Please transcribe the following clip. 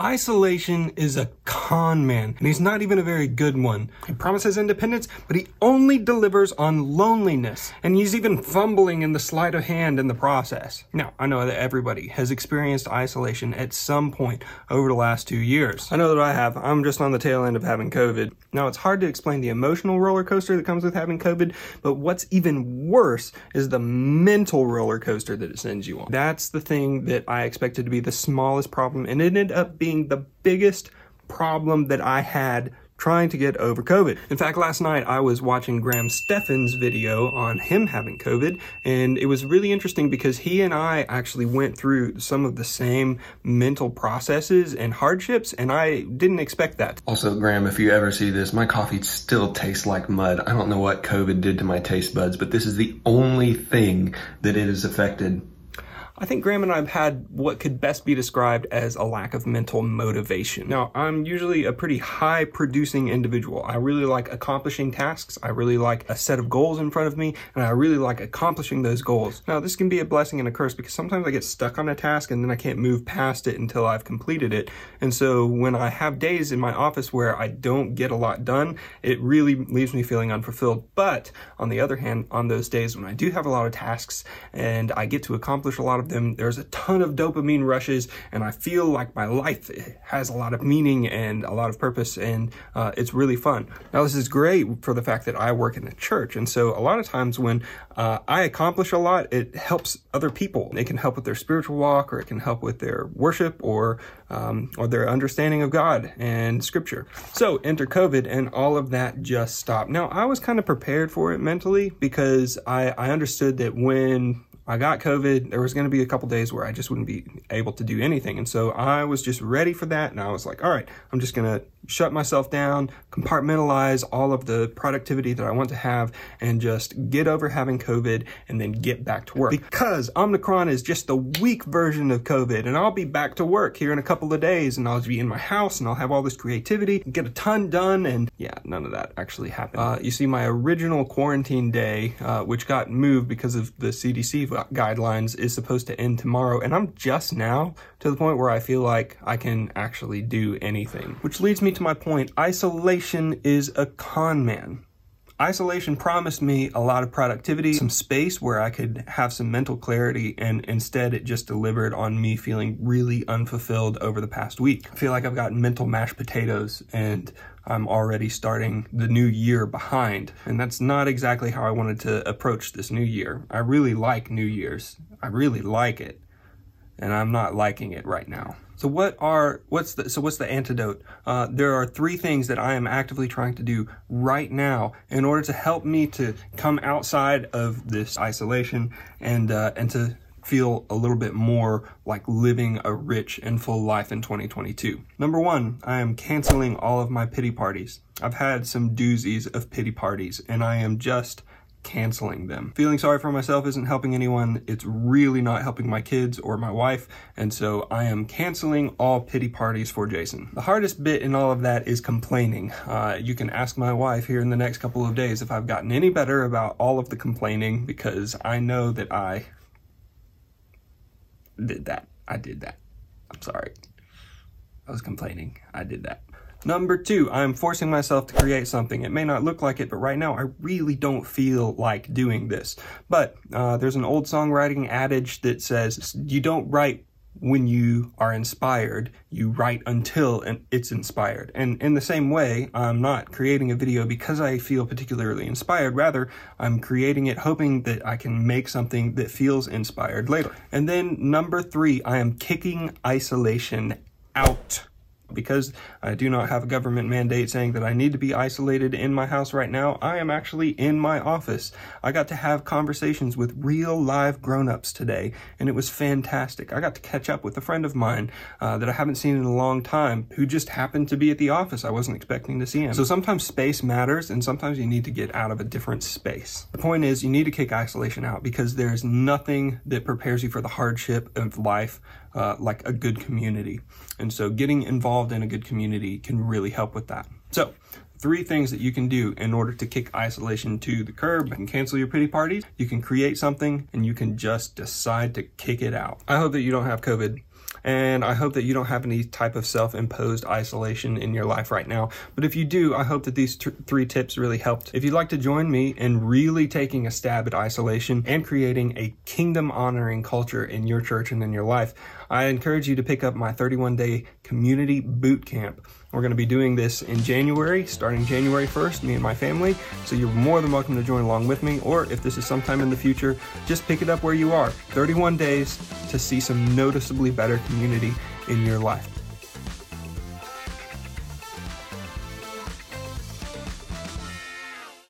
Isolation is a con man, and he's not even a very good one. He promises independence, but he only delivers on loneliness, and he's even fumbling in the sleight of hand in the process. Now, I know that everybody has experienced isolation at some point over the last two years. I know that I have. I'm just on the tail end of having COVID. Now, it's hard to explain the emotional roller coaster that comes with having COVID, but what's even worse is the mental roller coaster that it sends you on. That's the thing that I expected to be the smallest problem, and it ended up being the biggest problem that I had trying to get over COVID. In fact, last night I was watching Graham Stephan's video on him having COVID, and it was really interesting because he and I actually went through some of the same mental processes and hardships, and I didn't expect that. Also, Graham, if you ever see this, my coffee still tastes like mud. I don't know what COVID did to my taste buds, but this is the only thing that it has affected I think Graham and I have had what could best be described as a lack of mental motivation. Now, I'm usually a pretty high producing individual. I really like accomplishing tasks. I really like a set of goals in front of me, and I really like accomplishing those goals. Now, this can be a blessing and a curse because sometimes I get stuck on a task and then I can't move past it until I've completed it. And so when I have days in my office where I don't get a lot done, it really leaves me feeling unfulfilled. But on the other hand, on those days when I do have a lot of tasks and I get to accomplish a lot of them. There's a ton of dopamine rushes, and I feel like my life has a lot of meaning and a lot of purpose, and uh, it's really fun. Now, this is great for the fact that I work in a church, and so a lot of times when uh, I accomplish a lot, it helps other people. It can help with their spiritual walk, or it can help with their worship, or um, or their understanding of God and Scripture. So enter COVID, and all of that just stopped. Now, I was kind of prepared for it mentally because I, I understood that when I got COVID. There was going to be a couple days where I just wouldn't be able to do anything. And so I was just ready for that. And I was like, all right, I'm just going to shut myself down, compartmentalize all of the productivity that I want to have, and just get over having COVID and then get back to work. Because Omicron is just the weak version of COVID, and I'll be back to work here in a couple of days, and I'll be in my house, and I'll have all this creativity, get a ton done, and yeah, none of that actually happened. Uh, you see, my original quarantine day, uh, which got moved because of the CDC guidelines, is supposed to end tomorrow, and I'm just now to the point where I feel like I can actually do anything. Which leads me to my point isolation is a con man. Isolation promised me a lot of productivity, some space where I could have some mental clarity, and instead it just delivered on me feeling really unfulfilled over the past week. I feel like I've got mental mashed potatoes and I'm already starting the new year behind. And that's not exactly how I wanted to approach this new year. I really like New Year's. I really like it and I'm not liking it right now. So what are what's the so what's the antidote? Uh, there are three things that I am actively trying to do right now in order to help me to come outside of this isolation and uh, and to feel a little bit more like living a rich and full life in 2022. Number one, I am canceling all of my pity parties. I've had some doozies of pity parties, and I am just canceling them. Feeling sorry for myself isn't helping anyone. It's really not helping my kids or my wife. And so I am canceling all pity parties for Jason. The hardest bit in all of that is complaining. Uh, you can ask my wife here in the next couple of days if I've gotten any better about all of the complaining because I know that I did that. I did that. I'm sorry. I was complaining. I did that. Number two, I'm forcing myself to create something. It may not look like it, but right now I really don't feel like doing this. But uh, there's an old songwriting adage that says you don't write when you are inspired, you write until it's inspired. And in the same way, I'm not creating a video because I feel particularly inspired. Rather, I'm creating it hoping that I can make something that feels inspired later. And then number three, I am kicking isolation out because I do not have a government mandate saying that I need to be isolated in my house right now, I am actually in my office. I got to have conversations with real live grown-ups today, and it was fantastic. I got to catch up with a friend of mine uh, that I haven't seen in a long time who just happened to be at the office. I wasn't expecting to see him. So sometimes space matters, and sometimes you need to get out of a different space. The point is, you need to kick isolation out because there's nothing that prepares you for the hardship of life uh, like a good community. And so getting involved in a good community can really help with that. So three things that you can do in order to kick isolation to the curb. You can cancel your pity parties, you can create something, and you can just decide to kick it out. I hope that you don't have COVID. And I hope that you don't have any type of self imposed isolation in your life right now. But if you do, I hope that these t- three tips really helped. If you'd like to join me in really taking a stab at isolation and creating a kingdom honoring culture in your church and in your life, I encourage you to pick up my 31 day community boot camp. We're going to be doing this in January, starting January 1st, me and my family. So you're more than welcome to join along with me, or if this is sometime in the future, just pick it up where you are. 31 days to see some noticeably better community in your life.